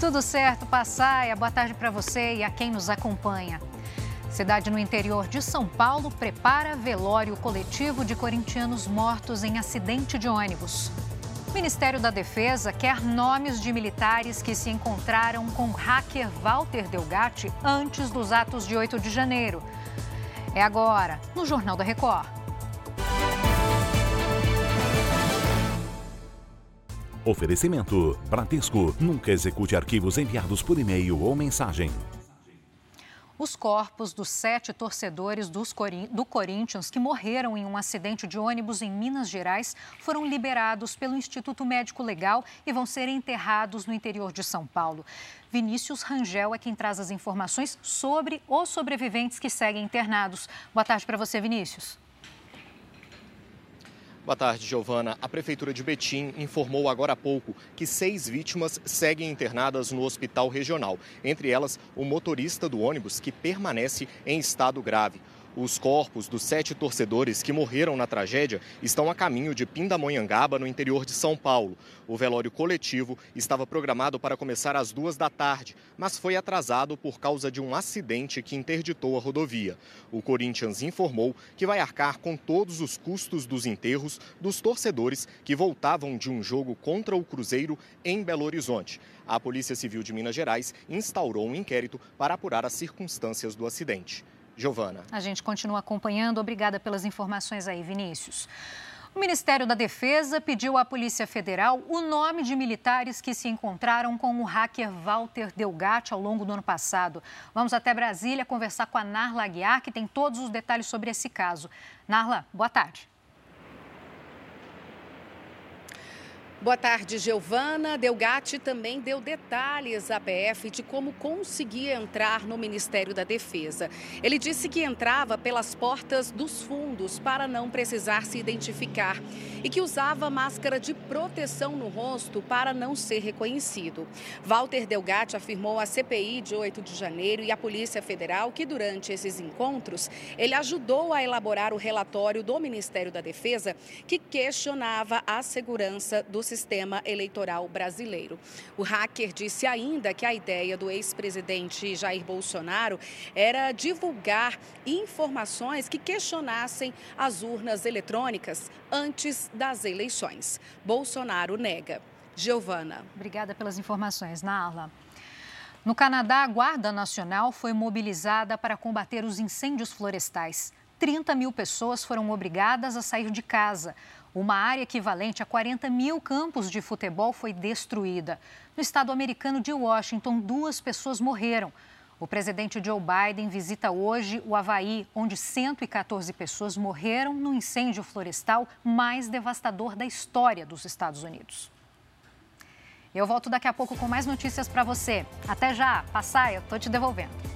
Tudo certo, Passaia? Boa tarde para você e a quem nos acompanha. Cidade no interior de São Paulo prepara velório coletivo de corintianos mortos em acidente de ônibus. O Ministério da Defesa quer nomes de militares que se encontraram com o hacker Walter Delgatti antes dos atos de 8 de janeiro. É agora, no Jornal da Record. Oferecimento: Bradesco. Nunca execute arquivos enviados por e-mail ou mensagem. Os corpos dos sete torcedores do Corinthians que morreram em um acidente de ônibus em Minas Gerais foram liberados pelo Instituto Médico Legal e vão ser enterrados no interior de São Paulo. Vinícius Rangel é quem traz as informações sobre os sobreviventes que seguem internados. Boa tarde para você, Vinícius. Boa tarde, Giovana. A Prefeitura de Betim informou agora há pouco que seis vítimas seguem internadas no hospital regional. Entre elas, o motorista do ônibus, que permanece em estado grave. Os corpos dos sete torcedores que morreram na tragédia estão a caminho de Pindamonhangaba, no interior de São Paulo. O velório coletivo estava programado para começar às duas da tarde, mas foi atrasado por causa de um acidente que interditou a rodovia. O Corinthians informou que vai arcar com todos os custos dos enterros dos torcedores que voltavam de um jogo contra o Cruzeiro em Belo Horizonte. A Polícia Civil de Minas Gerais instaurou um inquérito para apurar as circunstâncias do acidente. Giovana. A gente continua acompanhando. Obrigada pelas informações aí, Vinícius. O Ministério da Defesa pediu à Polícia Federal o nome de militares que se encontraram com o hacker Walter Delgatti ao longo do ano passado. Vamos até Brasília conversar com a Narla Aguiar, que tem todos os detalhes sobre esse caso. Narla, boa tarde. Boa tarde, Giovana. Delgatti também deu detalhes à PF de como conseguia entrar no Ministério da Defesa. Ele disse que entrava pelas portas dos fundos para não precisar se identificar e que usava máscara de proteção no rosto para não ser reconhecido. Walter Delgatti afirmou à CPI de 8 de janeiro e à Polícia Federal que durante esses encontros ele ajudou a elaborar o relatório do Ministério da Defesa que questionava a segurança dos sistema eleitoral brasileiro. O hacker disse ainda que a ideia do ex-presidente Jair Bolsonaro era divulgar informações que questionassem as urnas eletrônicas antes das eleições. Bolsonaro nega. Giovana. Obrigada pelas informações, Narla. No Canadá, a Guarda Nacional foi mobilizada para combater os incêndios florestais. 30 mil pessoas foram obrigadas a sair de casa. Uma área equivalente a 40 mil campos de futebol foi destruída. No estado americano de Washington, duas pessoas morreram. O presidente Joe Biden visita hoje o Havaí, onde 114 pessoas morreram no incêndio florestal mais devastador da história dos Estados Unidos. Eu volto daqui a pouco com mais notícias para você. Até já, Passaia, estou te devolvendo.